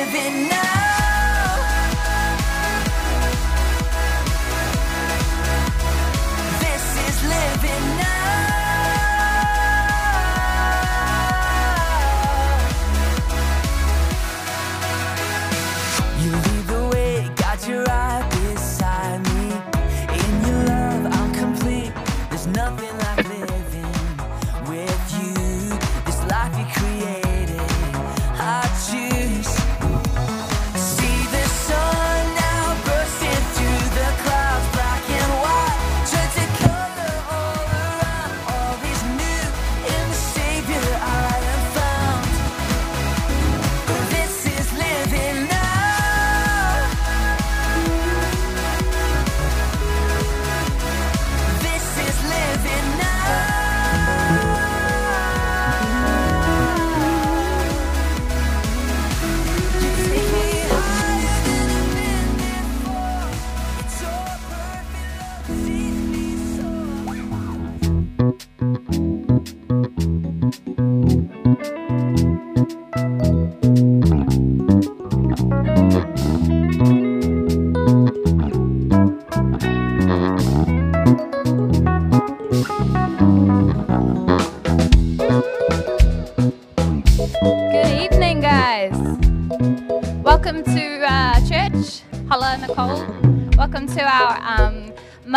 living now.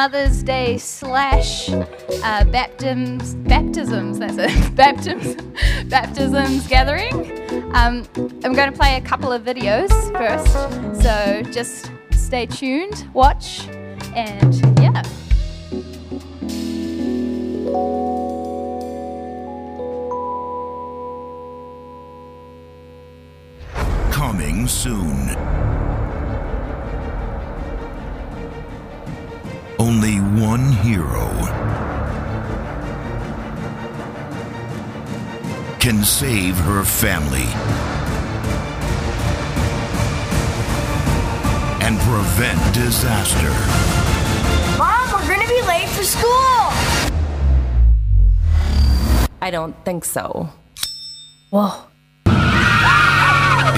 Mother's Day slash uh, baptisms, baptisms, that's it, baptisms, baptisms gathering. Um, I'm going to play a couple of videos first, so just stay tuned, watch, and yeah. Coming soon. Hero can save her family and prevent disaster. Mom, we're gonna be late for school! I don't think so. Whoa.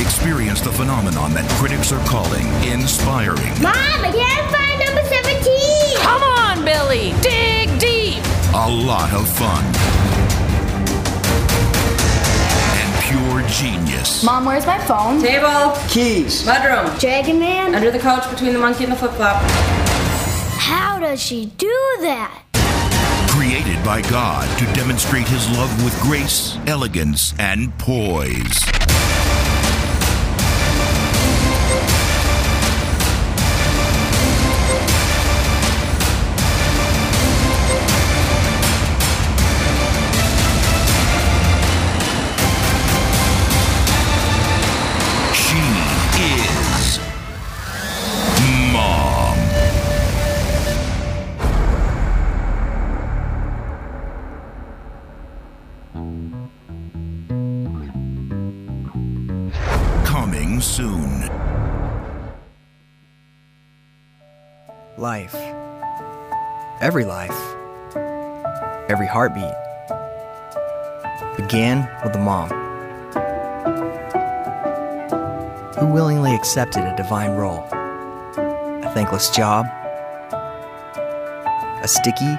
Experience the phenomenon that critics are calling inspiring Mom, I can't find number 17! Come on, Dig deep! a lot of fun, and pure genius. Mom, where's my phone? Table, Keys. mudroom, Dragon Man? under the couch between the monkey and the flip flop. How does she do that? Created by God to demonstrate his love with grace, elegance, and poise. Every life. Every heartbeat. Began with a mom. Who willingly accepted a divine role. A thankless job. A sticky,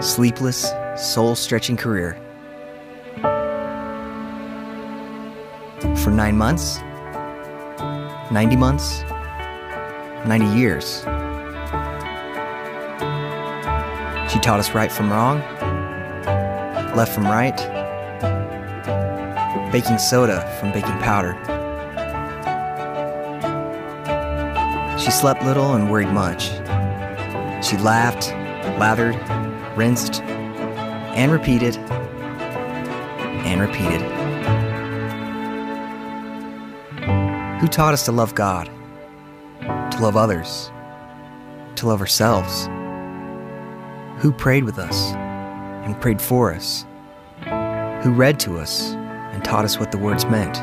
sleepless, soul stretching career. For nine months, 90 months, 90 years. She taught us right from wrong, left from right, baking soda from baking powder. She slept little and worried much. She laughed, lathered, rinsed, and repeated, and repeated. Who taught us to love God, to love others, to love ourselves? Who prayed with us and prayed for us? Who read to us and taught us what the words meant?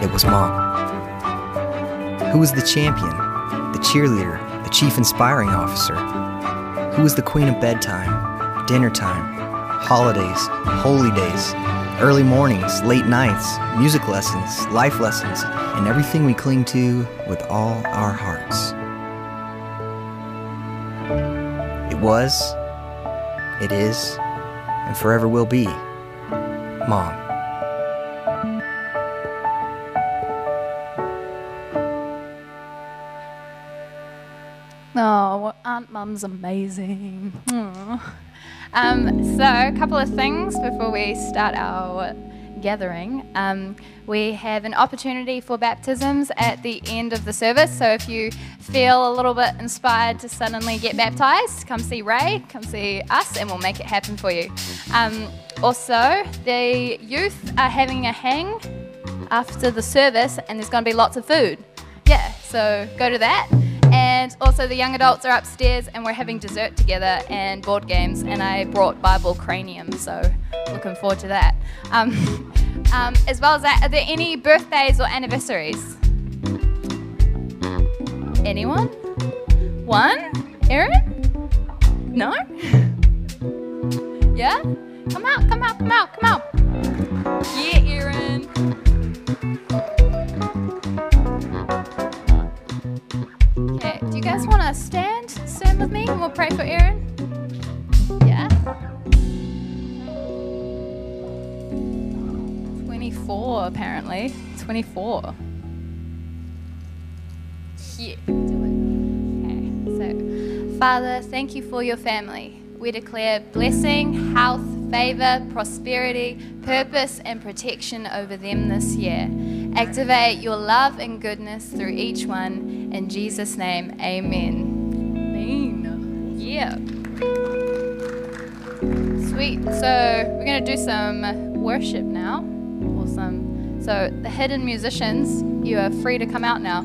It was Mom. Who was the champion, the cheerleader, the chief inspiring officer? Who was the queen of bedtime, dinner time, holidays, holy days, early mornings, late nights, music lessons, life lessons, and everything we cling to with all our hearts? Was, it is, and forever will be. Mom. Oh, Aunt Mum's amazing. Um, so, a couple of things before we start our gathering. Um, we have an opportunity for baptisms at the end of the service. So, if you feel a little bit inspired to suddenly get baptized, come see Ray, come see us, and we'll make it happen for you. Um, also, the youth are having a hang after the service, and there's going to be lots of food. Yeah, so go to that. And also, the young adults are upstairs, and we're having dessert together and board games. And I brought Bible Cranium, so looking forward to that. Um, um, as well as that, are there any birthdays or anniversaries? Anyone? One? Erin? No? Yeah? Come out, come out, come out, come out. Yeah, Erin. Okay, do you guys want to stand? Stand with me and we'll pray for Aaron. Yeah? 24, apparently. 24. Yeah, so Father, thank you for your family. We declare blessing, health, favor, prosperity, purpose, and protection over them this year. Activate your love and goodness through each one in Jesus' name, amen. Amen. Yeah. Sweet. So we're going to do some worship now. Awesome. So the hidden musicians, you are free to come out now.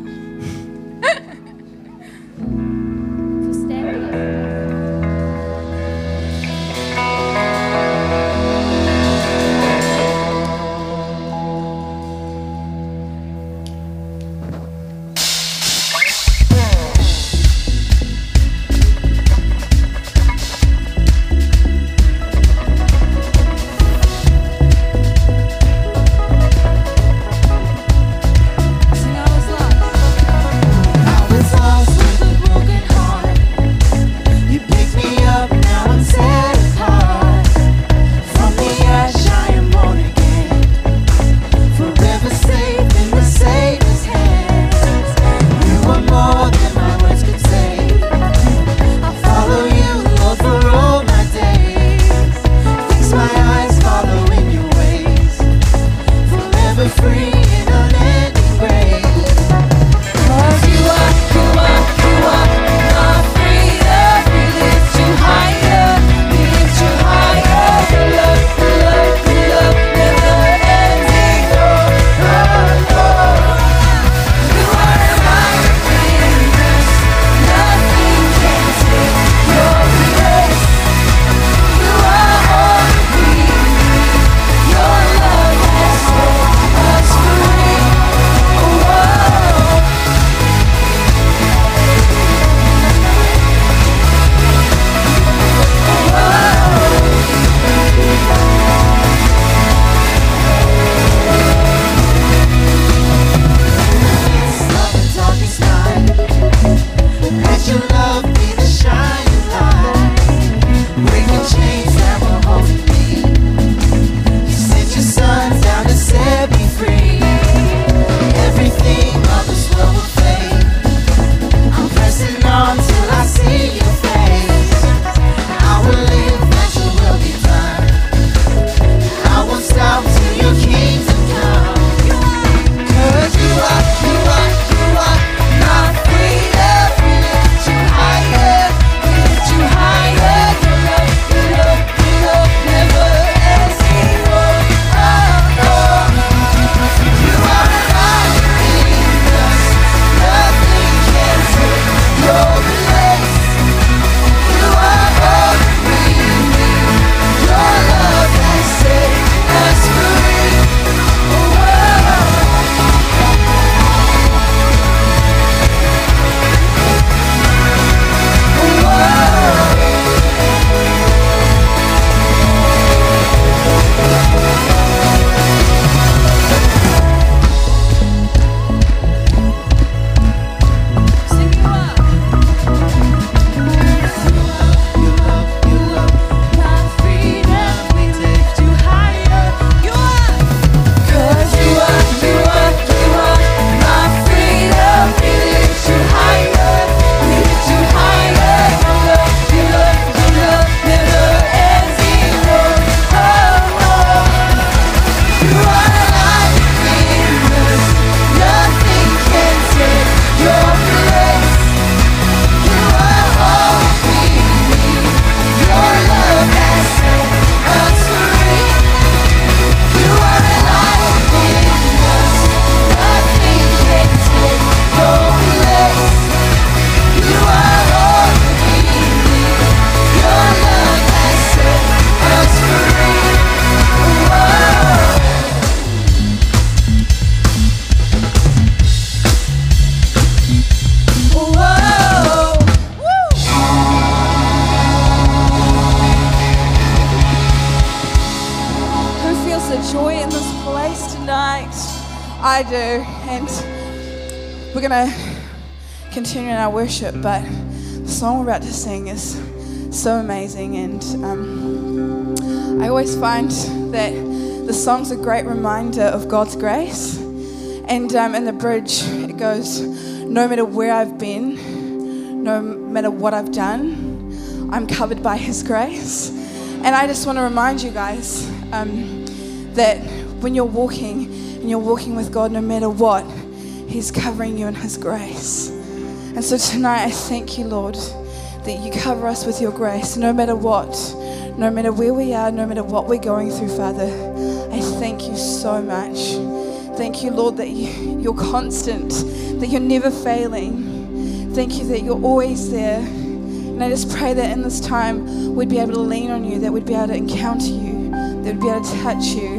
gonna continue in our worship, but the song we're about to sing is so amazing, and um, I always find that the song's a great reminder of God's grace. And um, in the bridge, it goes, No matter where I've been, no matter what I've done, I'm covered by His grace. And I just want to remind you guys um, that when you're walking and you're walking with God, no matter what, He's covering you in His grace. And so tonight, I thank you, Lord, that you cover us with your grace, no matter what, no matter where we are, no matter what we're going through, Father. I thank you so much. Thank you, Lord, that you, you're constant, that you're never failing. Thank you that you're always there. And I just pray that in this time we'd be able to lean on you, that we'd be able to encounter you, that we'd be able to touch you.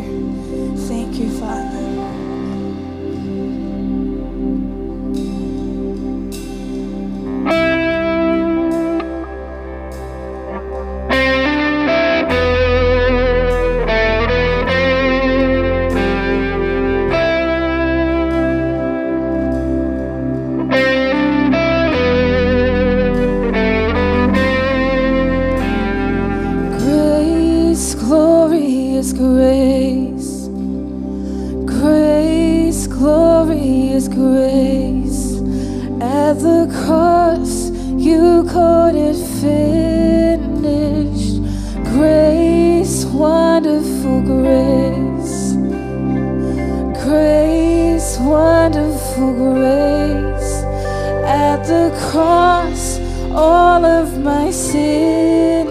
The cross, all of my sin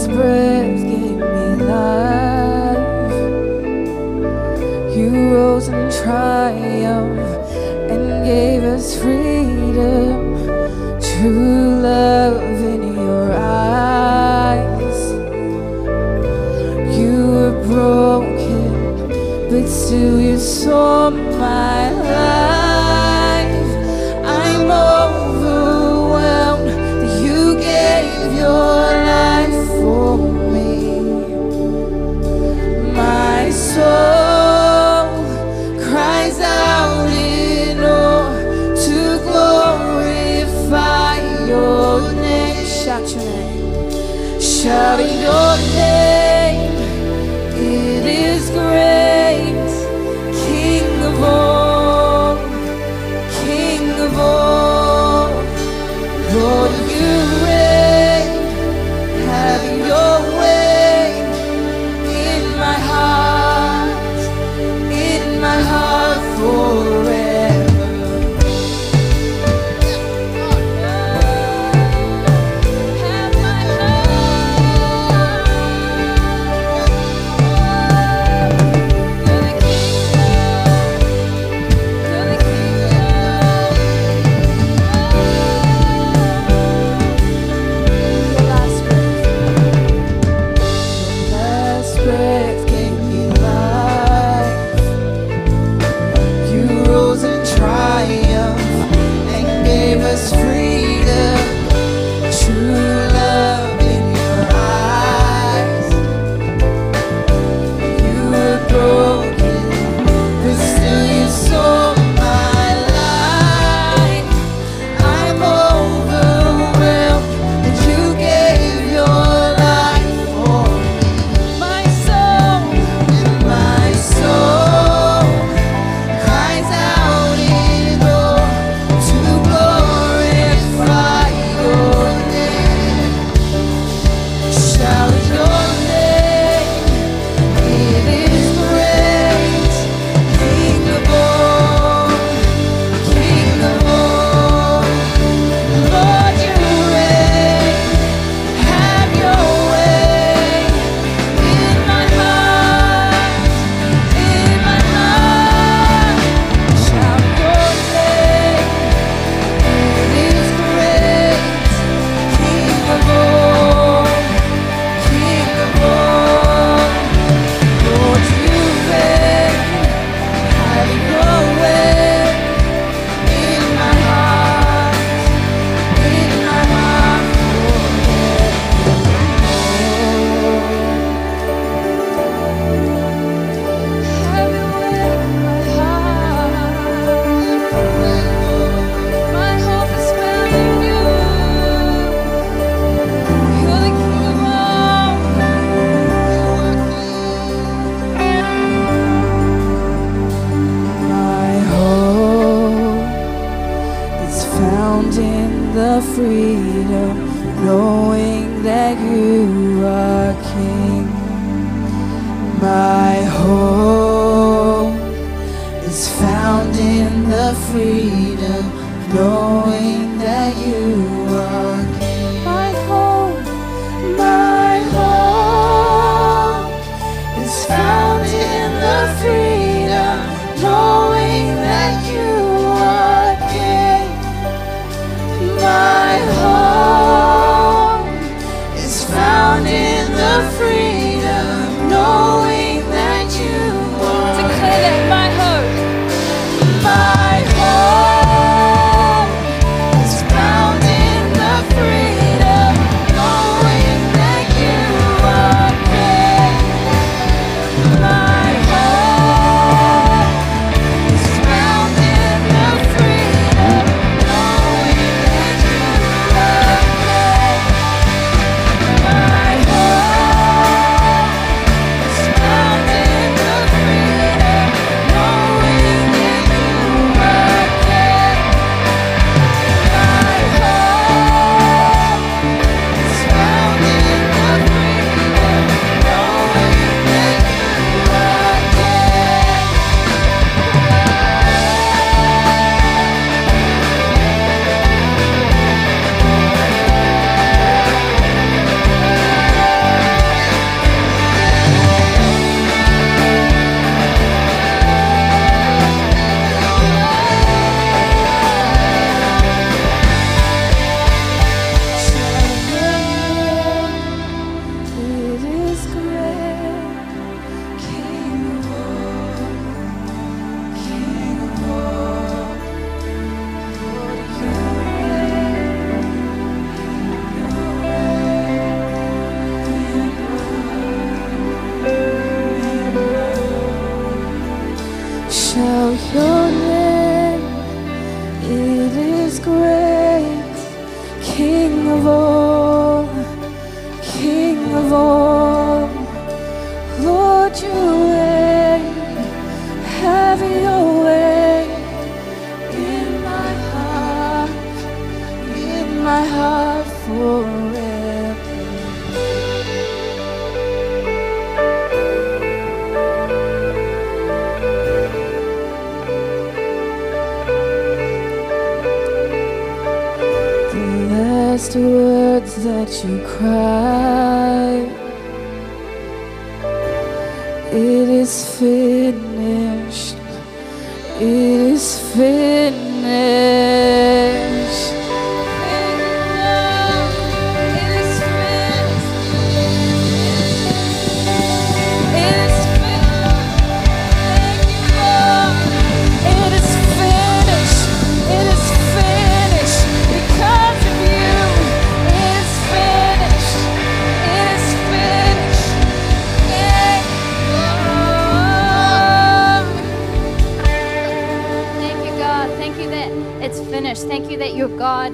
His breath gave me life. You rose in triumph and gave us freedom. True love in your eyes. You were broken, but still you saw me.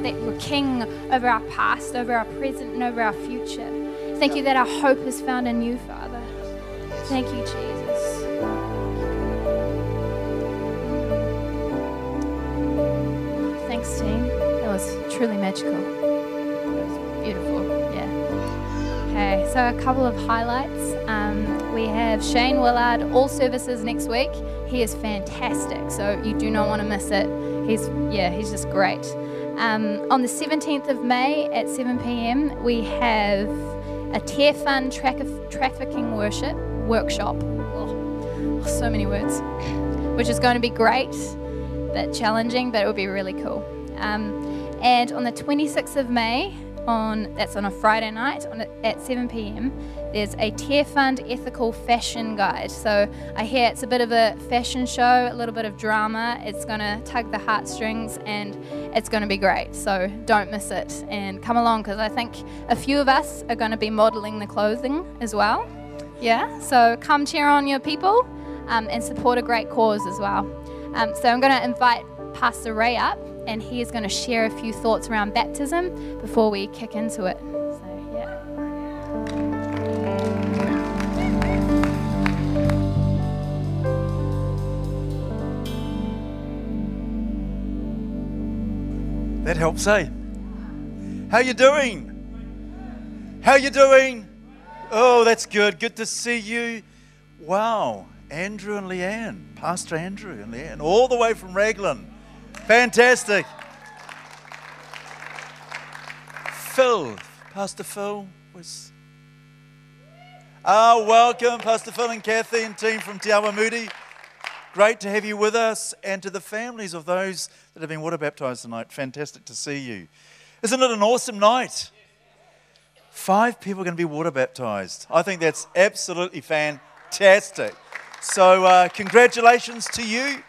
That you're King over our past, over our present, and over our future. Thank you that our hope is found in you, Father. Thank you, Jesus. Thanks, team. That was truly magical. That was beautiful. Yeah. Okay, so a couple of highlights. Um, we have Shane Willard, all services next week. He is fantastic, so you do not want to miss it. He's yeah, he's just great. Um, on the 17th of May at 7 p.m., we have a Tearfund trafficking worship workshop. Oh, so many words, which is going to be great, but challenging, but it will be really cool. Um, and on the 26th of May, on that's on a Friday night on at 7 p.m. There's a Tearfund ethical fashion guide. So I hear it's a bit of a fashion show, a little bit of drama. It's going to tug the heartstrings and it's going to be great. So don't miss it and come along because I think a few of us are going to be modeling the clothing as well. Yeah, so come cheer on your people um, and support a great cause as well. Um, so I'm going to invite Pastor Ray up and he is going to share a few thoughts around baptism before we kick into it. So, yeah. That helps, eh? How you doing? How you doing? Oh, that's good. Good to see you. Wow, Andrew and Leanne, Pastor Andrew and Leanne, all the way from Raglan. Fantastic. Phil, Pastor Phil was. Ah, welcome, Pastor Phil and Kathy and team from Te Awamutu. Great to have you with us and to the families of those that have been water baptized tonight. Fantastic to see you. Isn't it an awesome night? Five people are going to be water baptized. I think that's absolutely fantastic. So, uh, congratulations to you.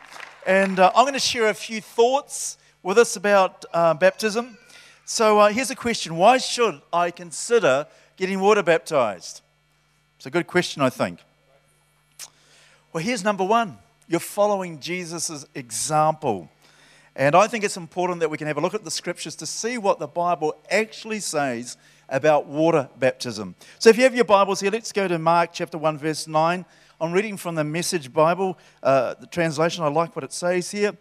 And uh, I'm going to share a few thoughts with us about uh, baptism. So, uh, here's a question Why should I consider getting water baptized? It's a good question, I think. Well, here's number one you're following Jesus' example. And I think it's important that we can have a look at the scriptures to see what the Bible actually says about water baptism. So if you have your Bibles here, let's go to Mark chapter 1, verse 9. I'm reading from the Message Bible, uh, the translation. I like what it says here.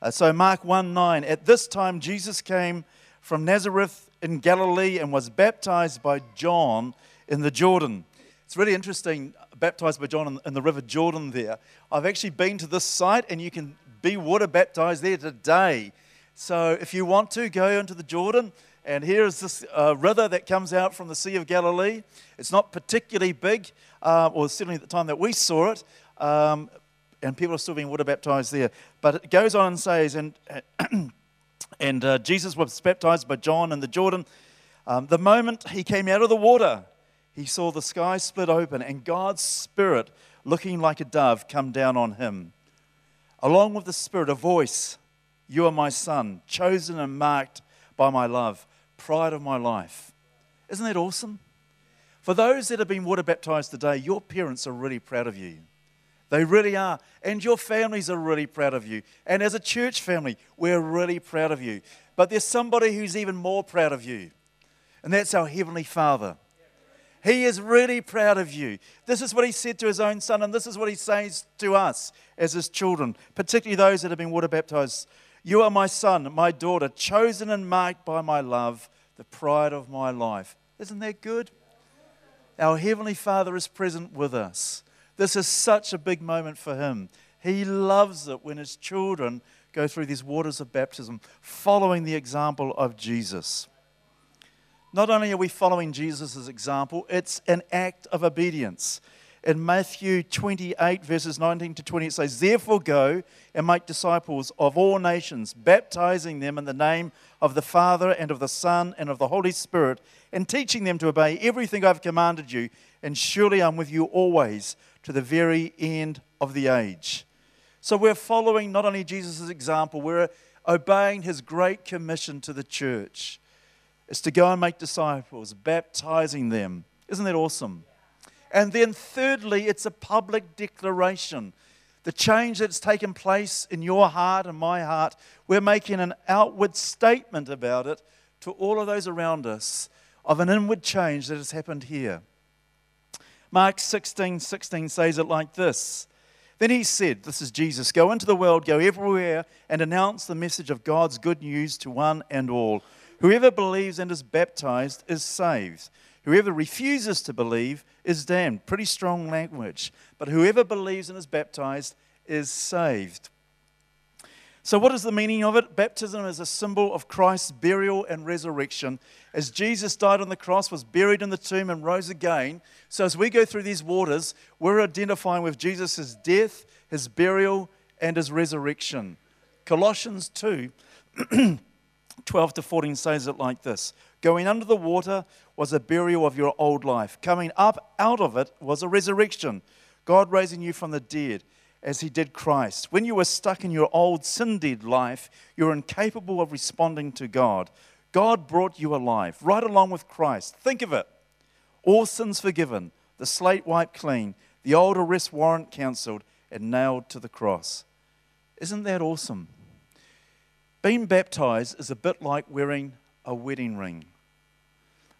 Uh, so, Mark 1 9. At this time, Jesus came from Nazareth in Galilee and was baptized by John in the Jordan. It's really interesting, baptized by John in, in the River Jordan there. I've actually been to this site and you can be water baptized there today. So if you want to, go into the Jordan. And here is this uh, river that comes out from the Sea of Galilee. It's not particularly big, uh, or certainly at the time that we saw it. Um, and people are still being water baptized there. But it goes on and says, and, and uh, Jesus was baptized by John in the Jordan. Um, the moment he came out of the water, he saw the sky split open and God's Spirit, looking like a dove, come down on him. Along with the Spirit, a voice You are my Son, chosen and marked by my love, pride of my life. Isn't that awesome? For those that have been water baptized today, your parents are really proud of you. They really are. And your families are really proud of you. And as a church family, we're really proud of you. But there's somebody who's even more proud of you, and that's our Heavenly Father. He is really proud of you. This is what he said to his own son, and this is what he says to us as his children, particularly those that have been water baptized. You are my son, my daughter, chosen and marked by my love, the pride of my life. Isn't that good? Our Heavenly Father is present with us. This is such a big moment for him. He loves it when his children go through these waters of baptism, following the example of Jesus. Not only are we following Jesus' example, it's an act of obedience. In Matthew 28, verses 19 to 20, it says, Therefore go and make disciples of all nations, baptizing them in the name of the Father and of the Son and of the Holy Spirit, and teaching them to obey everything I've commanded you. And surely I'm with you always to the very end of the age. So we're following not only Jesus' example, we're obeying his great commission to the church It's to go and make disciples, baptizing them. Isn't that awesome? And then, thirdly, it's a public declaration. The change that's taken place in your heart and my heart, we're making an outward statement about it to all of those around us of an inward change that has happened here. Mark 16 16 says it like this. Then he said, This is Jesus, go into the world, go everywhere, and announce the message of God's good news to one and all. Whoever believes and is baptized is saved. Whoever refuses to believe is damned. Pretty strong language. But whoever believes and is baptized is saved. So, what is the meaning of it? Baptism is a symbol of Christ's burial and resurrection. As Jesus died on the cross, was buried in the tomb, and rose again. So, as we go through these waters, we're identifying with Jesus' death, his burial, and his resurrection. Colossians 2 12 to 14 says it like this Going under the water was a burial of your old life, coming up out of it was a resurrection. God raising you from the dead as he did Christ. When you were stuck in your old sin dead life, you were incapable of responding to God. God brought you alive, right along with Christ. Think of it all sins forgiven, the slate wiped clean, the old arrest warrant cancelled, and nailed to the cross. Isn't that awesome? Being baptized is a bit like wearing a wedding ring.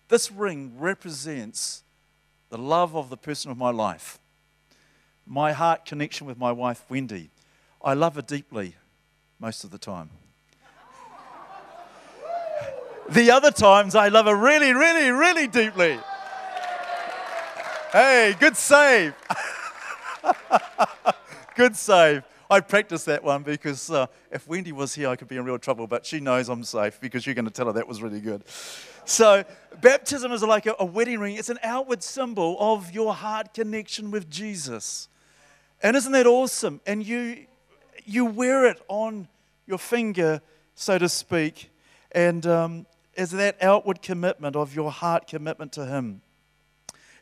This ring represents the love of the person of my life, my heart connection with my wife, Wendy. I love her deeply most of the time. the other times, I love her really, really, really deeply. Hey, good save. good save. I practiced that one because uh, if Wendy was here, I could be in real trouble, but she knows I'm safe because you're going to tell her that was really good. So, baptism is like a, a wedding ring, it's an outward symbol of your heart connection with Jesus. And isn't that awesome? And you, you wear it on your finger, so to speak, and um, as that outward commitment of your heart commitment to Him.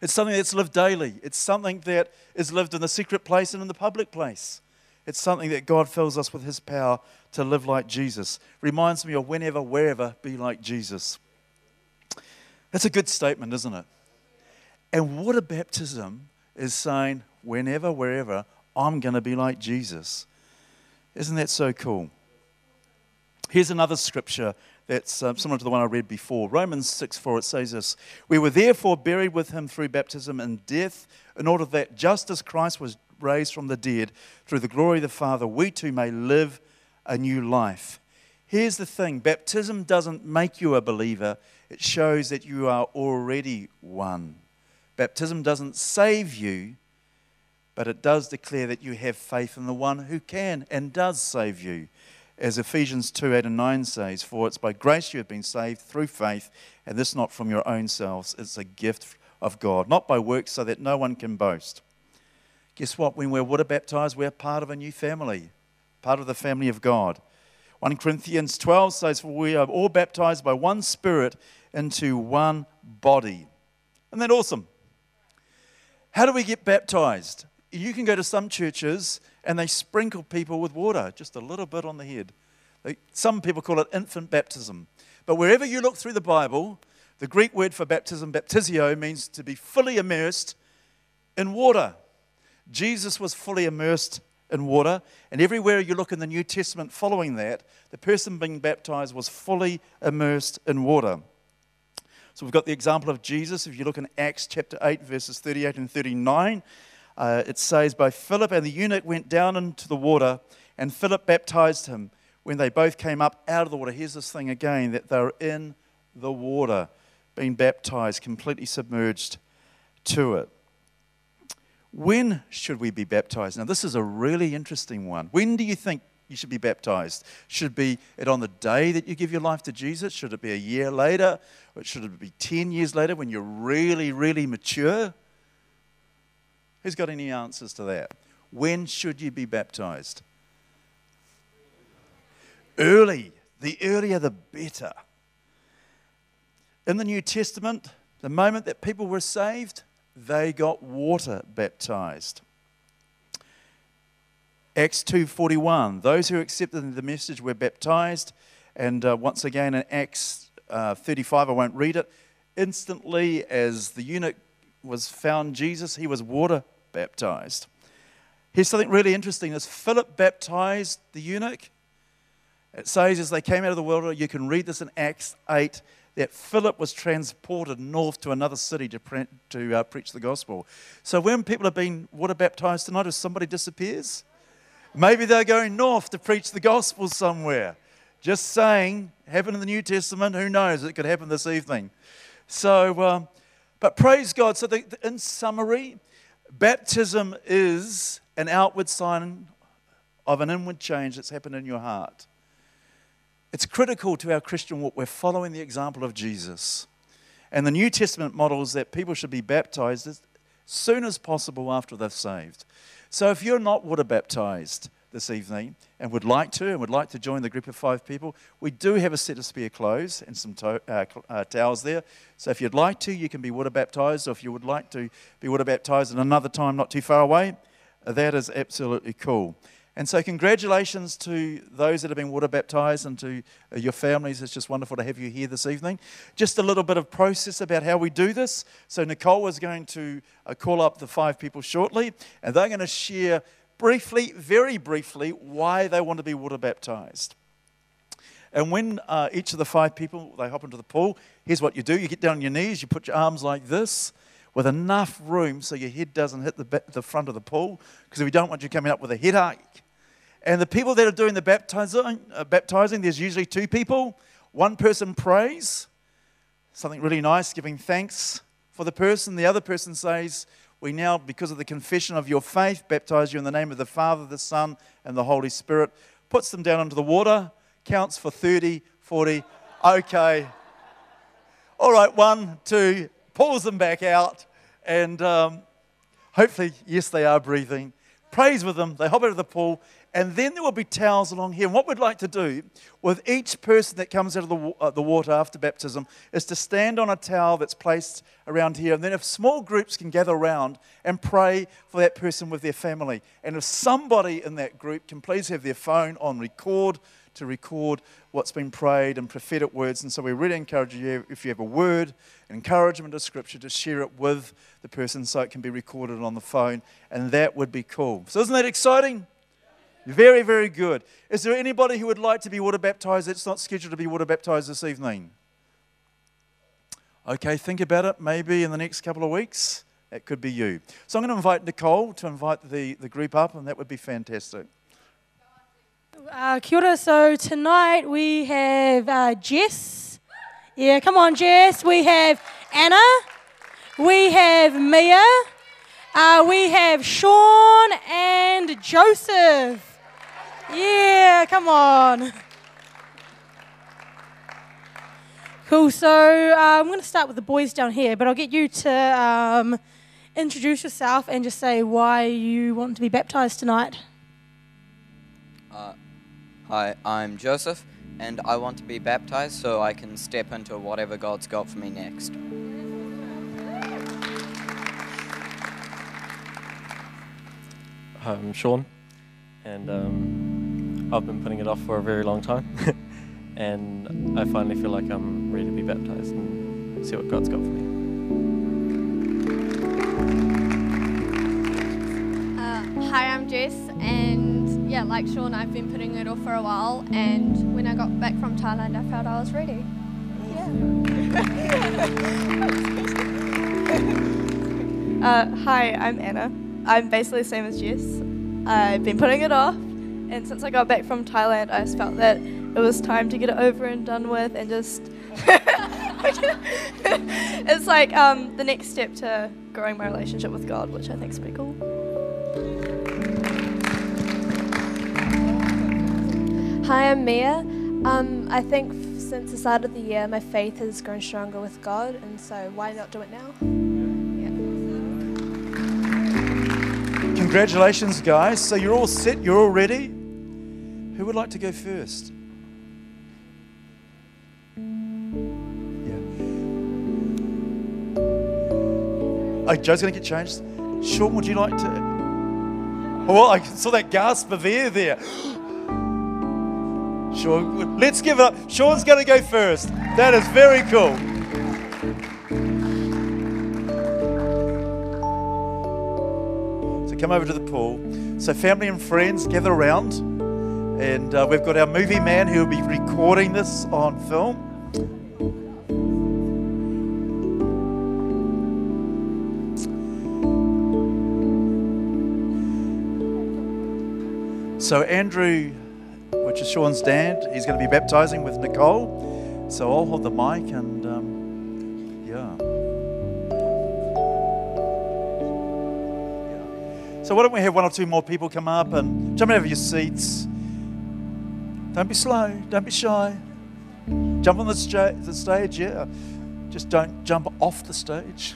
It's something that's lived daily. It's something that is lived in the secret place and in the public place. It's something that God fills us with His power to live like Jesus. Reminds me of whenever, wherever, be like Jesus. That's a good statement, isn't it? And water baptism is saying, whenever, wherever, I'm going to be like Jesus. Isn't that so cool? Here's another scripture that's uh, similar to the one I read before. Romans 6 4, it says this We were therefore buried with him through baptism and death, in order that just as Christ was raised from the dead through the glory of the Father, we too may live a new life. Here's the thing baptism doesn't make you a believer, it shows that you are already one. Baptism doesn't save you, but it does declare that you have faith in the one who can and does save you. As Ephesians 2 8 and 9 says, For it's by grace you have been saved through faith, and this not from your own selves. It's a gift of God, not by works, so that no one can boast. Guess what? When we're water baptized, we're part of a new family, part of the family of God. 1 Corinthians 12 says, For we are all baptized by one Spirit into one body. Isn't that awesome? How do we get baptized? You can go to some churches and they sprinkle people with water, just a little bit on the head. Some people call it infant baptism. But wherever you look through the Bible, the Greek word for baptism, baptizo, means to be fully immersed in water. Jesus was fully immersed in water, and everywhere you look in the New Testament following that, the person being baptized was fully immersed in water. So we've got the example of Jesus. If you look in Acts chapter 8, verses 38 and 39, uh, it says, Both Philip and the eunuch went down into the water, and Philip baptized him. When they both came up out of the water, here's this thing again that they're in the water, being baptized, completely submerged to it. When should we be baptized? Now, this is a really interesting one. When do you think you should be baptized? Should be it on the day that you give your life to Jesus? Should it be a year later? Or should it be 10 years later when you're really, really mature? Who's got any answers to that? When should you be baptized? Early. The earlier, the better. In the New Testament, the moment that people were saved, they got water baptized. Acts 2:41 those who accepted the message were baptized and uh, once again in Acts uh, 35 I won't read it instantly as the eunuch was found Jesus he was water baptized here's something really interesting as Philip baptized the eunuch it says as they came out of the water you can read this in Acts 8 that Philip was transported north to another city to, pre- to uh, preach the gospel. So when people are being water baptized tonight, if somebody disappears, maybe they're going north to preach the gospel somewhere. Just saying, happened in the New Testament. Who knows? It could happen this evening. So, um, but praise God. So, the, the, in summary, baptism is an outward sign of an inward change that's happened in your heart. It's critical to our Christian walk. We're following the example of Jesus. And the New Testament models that people should be baptized as soon as possible after they're saved. So if you're not water baptized this evening and would like to and would like to join the group of five people, we do have a set of spare clothes and some to- uh, uh, towels there. So if you'd like to, you can be water baptized, or if you would like to be water baptized at another time not too far away, that is absolutely cool. And so, congratulations to those that have been water baptized and to uh, your families. It's just wonderful to have you here this evening. Just a little bit of process about how we do this. So, Nicole is going to uh, call up the five people shortly, and they're going to share briefly, very briefly, why they want to be water baptized. And when uh, each of the five people they hop into the pool, here's what you do: you get down on your knees, you put your arms like this, with enough room so your head doesn't hit the, the front of the pool, because we don't want you coming up with a headache. And the people that are doing the baptizing, uh, baptizing, there's usually two people. One person prays, something really nice, giving thanks for the person. The other person says, We now, because of the confession of your faith, baptize you in the name of the Father, the Son, and the Holy Spirit. Puts them down into the water, counts for 30, 40. Okay. All right, one, two, pulls them back out, and um, hopefully, yes, they are breathing. Prays with them, they hop out of the pool, and then there will be towels along here. And what we'd like to do with each person that comes out of the, uh, the water after baptism is to stand on a towel that's placed around here. And then, if small groups can gather around and pray for that person with their family. And if somebody in that group can please have their phone on record to record what's been prayed and prophetic words. And so we really encourage you, if you have a word, encouragement of scripture, to share it with the person so it can be recorded on the phone. And that would be cool. So, isn't that exciting? Very, very good. Is there anybody who would like to be water baptized that's not scheduled to be water baptized this evening? Okay, think about it. Maybe in the next couple of weeks, it could be you. So I'm going to invite Nicole to invite the, the group up, and that would be fantastic. Uh, kia ora. So tonight we have uh, Jess. Yeah, come on, Jess. We have Anna. We have Mia. Uh, we have Sean and Joseph. Yeah, come on. Cool. So uh, I'm going to start with the boys down here, but I'll get you to um, introduce yourself and just say why you want to be baptized tonight. Uh, hi, I'm Joseph, and I want to be baptized so I can step into whatever God's got for me next. Hi, I'm Sean, and um, I've been putting it off for a very long time. and I finally feel like I'm ready to be baptized and see what God's got for me. hi, I'm Jess, and yeah, like Sean, I've been putting it off for a while, and when I got back from Thailand, I felt I was ready. Uh, hi, I'm Anna. I'm basically the same as Jess. I've been putting it off, and since I got back from Thailand, I just felt that it was time to get it over and done with, and just. it's like um, the next step to growing my relationship with God, which I think is pretty cool. Hi, I'm Mia. Um, I think f- since the start of the year, my faith has grown stronger with God, and so why not do it now? Congratulations, guys. So you're all set, you're all ready. Who would like to go first? Yeah. Oh, Joe's going to get changed. Sean, would you like to? Oh, well, I saw that gasp of air there. Sean, let's give it up. Sean's going to go first. That is very cool. So come over to the pool. So family and friends gather around, and uh, we've got our movie man who will be recording this on film. So Andrew, which is Sean's dad, he's going to be baptizing with Nicole. So I'll hold the mic and um, yeah. So why don't we have one or two more people come up and jump of your seats. Don't be slow. Don't be shy. Jump on the, sta- the stage, yeah. Just don't jump off the stage.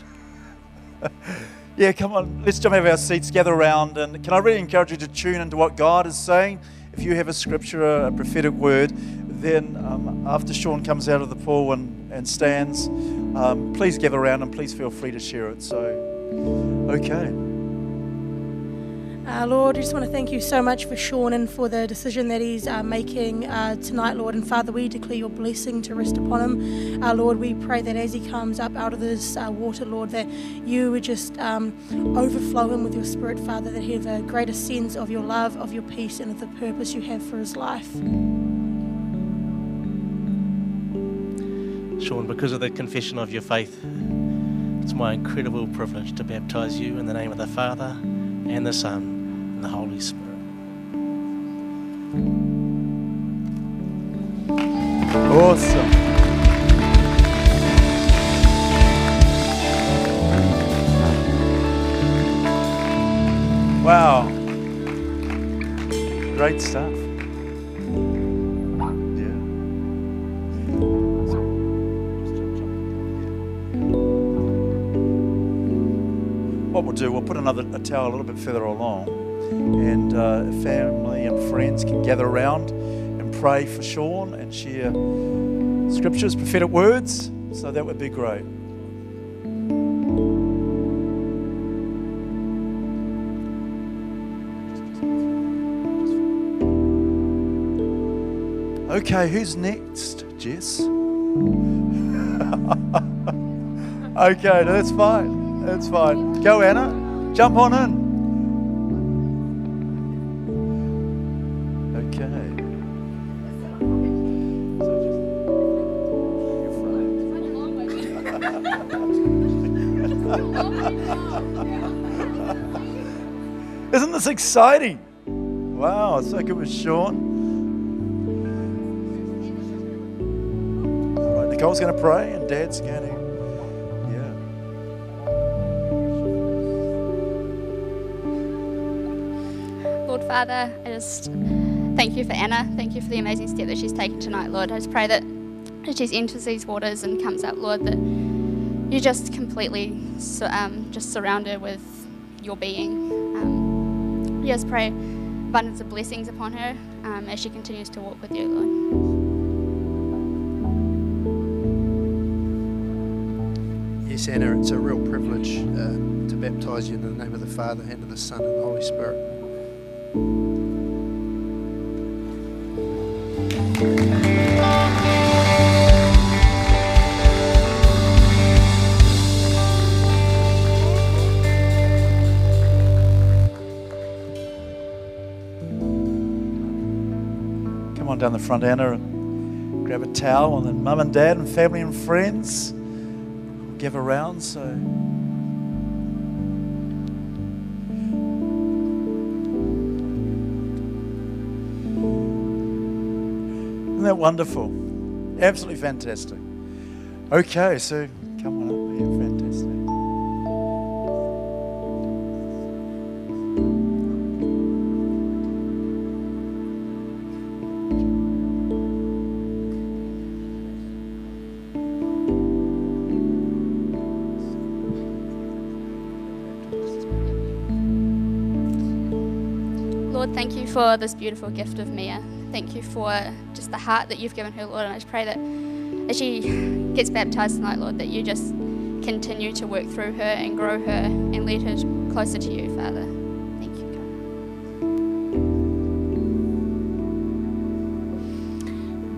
yeah, come on. Let's jump out of our seats, gather around, and can I really encourage you to tune into what God is saying? If you have a scripture, a prophetic word, then um, after Sean comes out of the pool and, and stands, um, please gather around and please feel free to share it. So, okay. Uh, Lord, I just want to thank you so much for Sean and for the decision that he's uh, making uh, tonight, Lord. And Father, we declare your blessing to rest upon him. Uh, Lord, we pray that as he comes up out of this uh, water, Lord, that you would just um, overflow him with your spirit, Father, that he have a greater sense of your love, of your peace, and of the purpose you have for his life. Sean, because of the confession of your faith, it's my incredible privilege to baptize you in the name of the Father and the Son the Holy Spirit. Awesome. Wow. Great stuff. What we'll do, we'll put another a towel a little bit further along, and uh, family and friends can gather around and pray for Sean and share scriptures, prophetic words. So that would be great. Okay, who's next, Jess? okay, that's fine. That's fine. Go, Anna. Jump on in. Exciting? Wow, it's like it was Sean. All right, Nicole's going to pray and Dad's going to. Yeah. Lord Father, I just thank you for Anna. Thank you for the amazing step that she's taken tonight, Lord. I just pray that as she enters these waters and comes up, Lord, that you just completely um, just surround her with your being. You just pray abundance of blessings upon her um, as she continues to walk with you, Lord. Yes, Anna, it's a real privilege uh, to baptise you in the name of the Father and of the Son and the Holy Spirit. Down the front, Anna, and grab a towel, and then mum and dad and family and friends gather around. So. Isn't that wonderful? Absolutely fantastic. Okay, so thank you for this beautiful gift of Mia. Thank you for just the heart that you've given her, Lord. And I just pray that as she gets baptized tonight, Lord, that you just continue to work through her and grow her and lead her closer to you, Father. Thank you.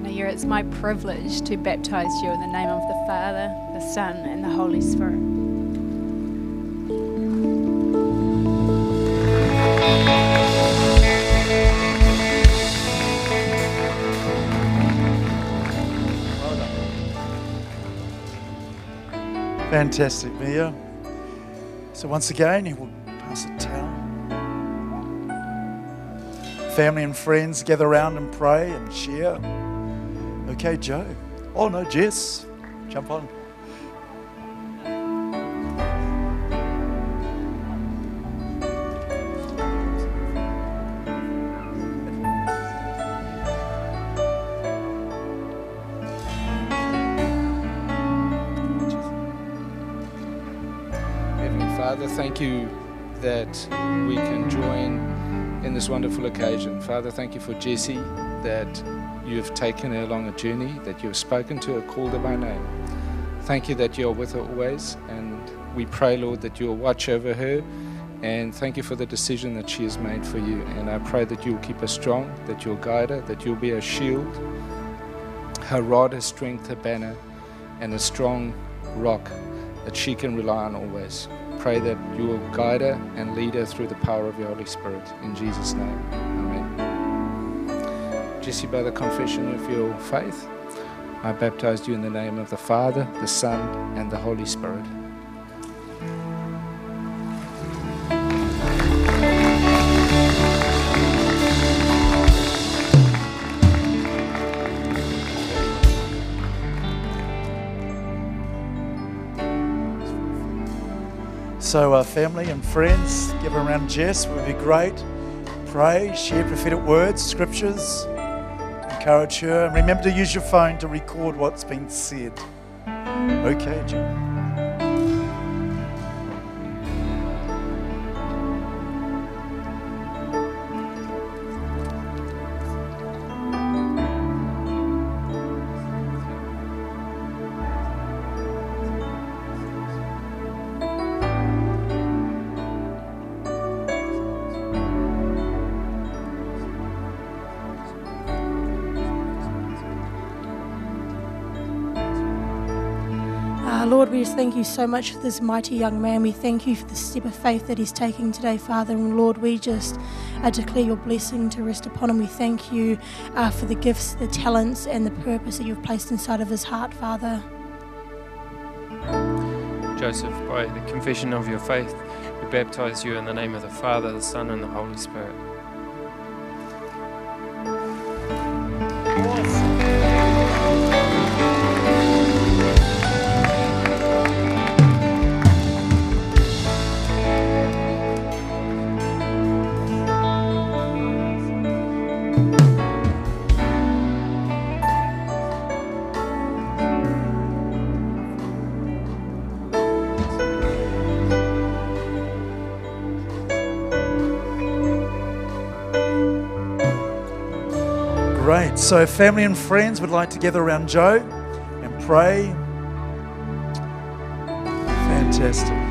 Mia, it's my privilege to baptize you in the name of the Father, the Son, and the Holy Spirit. Fantastic, Mia. So once again, you will pass a towel. Family and friends gather around and pray and share. Okay, Joe. Oh no, Jess, jump on. We can join in this wonderful occasion. Father, thank you for Jessie, that you have taken her along a journey, that you have spoken to her, called her by name. Thank you that you are with her always, and we pray, Lord, that you will watch over her. And thank you for the decision that she has made for you. And I pray that you will keep her strong, that you'll guide her, that you'll be her shield, her rod, her strength, her banner, and a strong rock that she can rely on always. Pray that you will guide her and lead her through the power of your Holy Spirit. In Jesus' name, Amen. Jesse, by the confession of your faith, I baptized you in the name of the Father, the Son, and the Holy Spirit. So, uh, family and friends, gather around Jess would be great. Pray, share prophetic words, scriptures, encourage her, and remember to use your phone to record what's been said. Okay, Joe. Lord, we just thank you so much for this mighty young man. We thank you for the step of faith that he's taking today, Father. And Lord, we just uh, declare your blessing to rest upon him. We thank you uh, for the gifts, the talents, and the purpose that you've placed inside of his heart, Father. Joseph, by the confession of your faith, we baptize you in the name of the Father, the Son, and the Holy Spirit. Great. So, family and friends would like to gather around Joe and pray. Fantastic.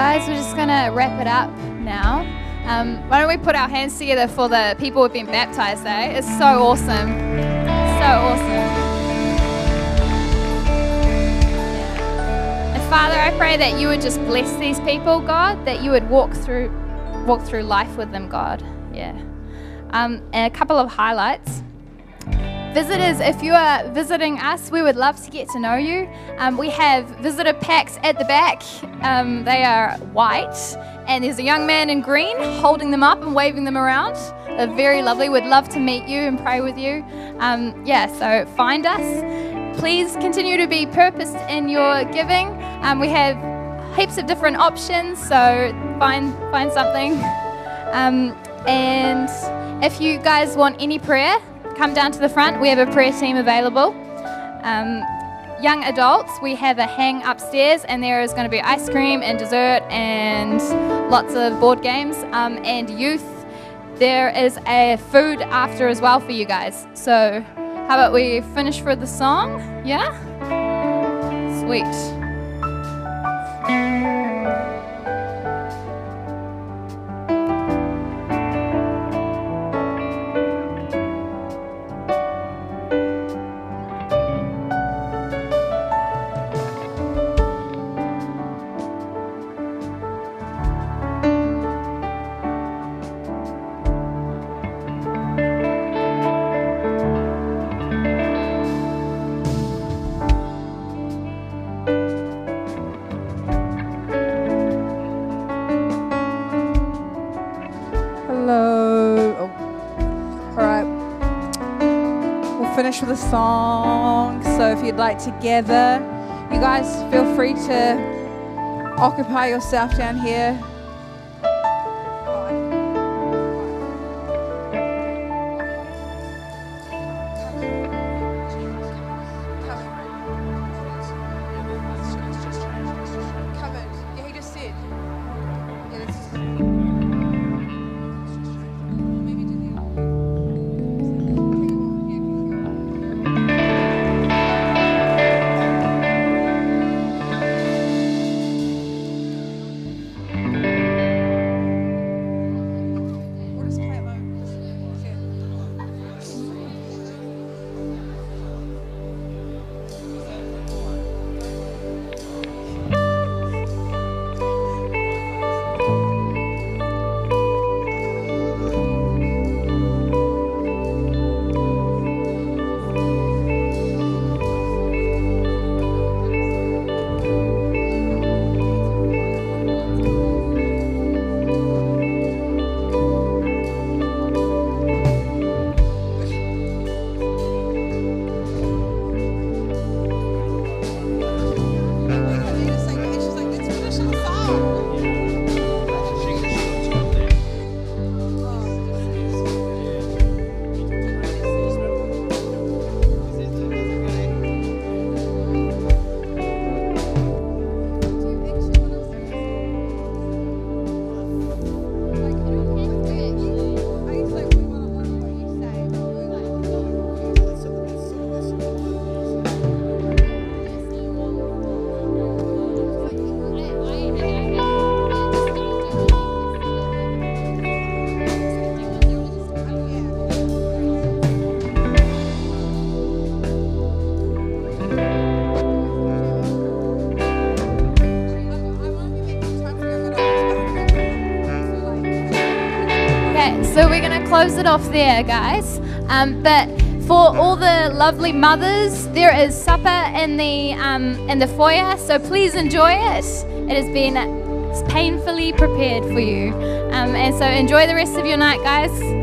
Guys, we're just going to wrap it up now. Um, why don't we put our hands together for the people who've been baptized, eh? It's so awesome. So awesome. And Father, I pray that you would just bless these people, God, that you would walk through walk through life with them, God. Yeah. Um, and a couple of highlights. Visitors, if you are visiting us, we would love to get to know you. Um, we have visitor packs at the back. Um, they are white, and there's a young man in green holding them up and waving them around. They're very lovely. We'd love to meet you and pray with you. Um, yeah, so find us. Please continue to be purposed in your giving. Um, we have heaps of different options, so find find something. Um, and if you guys want any prayer, come down to the front. We have a prayer team available. Um, young adults, we have a hang upstairs, and there is going to be ice cream and dessert and lots of board games. Um, and youth, there is a food after as well for you guys. So, how about we finish for the song? Yeah? Sweet. Finish with a song. So if you'd like to gather, you guys feel free to occupy yourself down here. Close it off there, guys. Um, but for all the lovely mothers, there is supper in the um, in the foyer. So please enjoy it. It has been painfully prepared for you, um, and so enjoy the rest of your night, guys.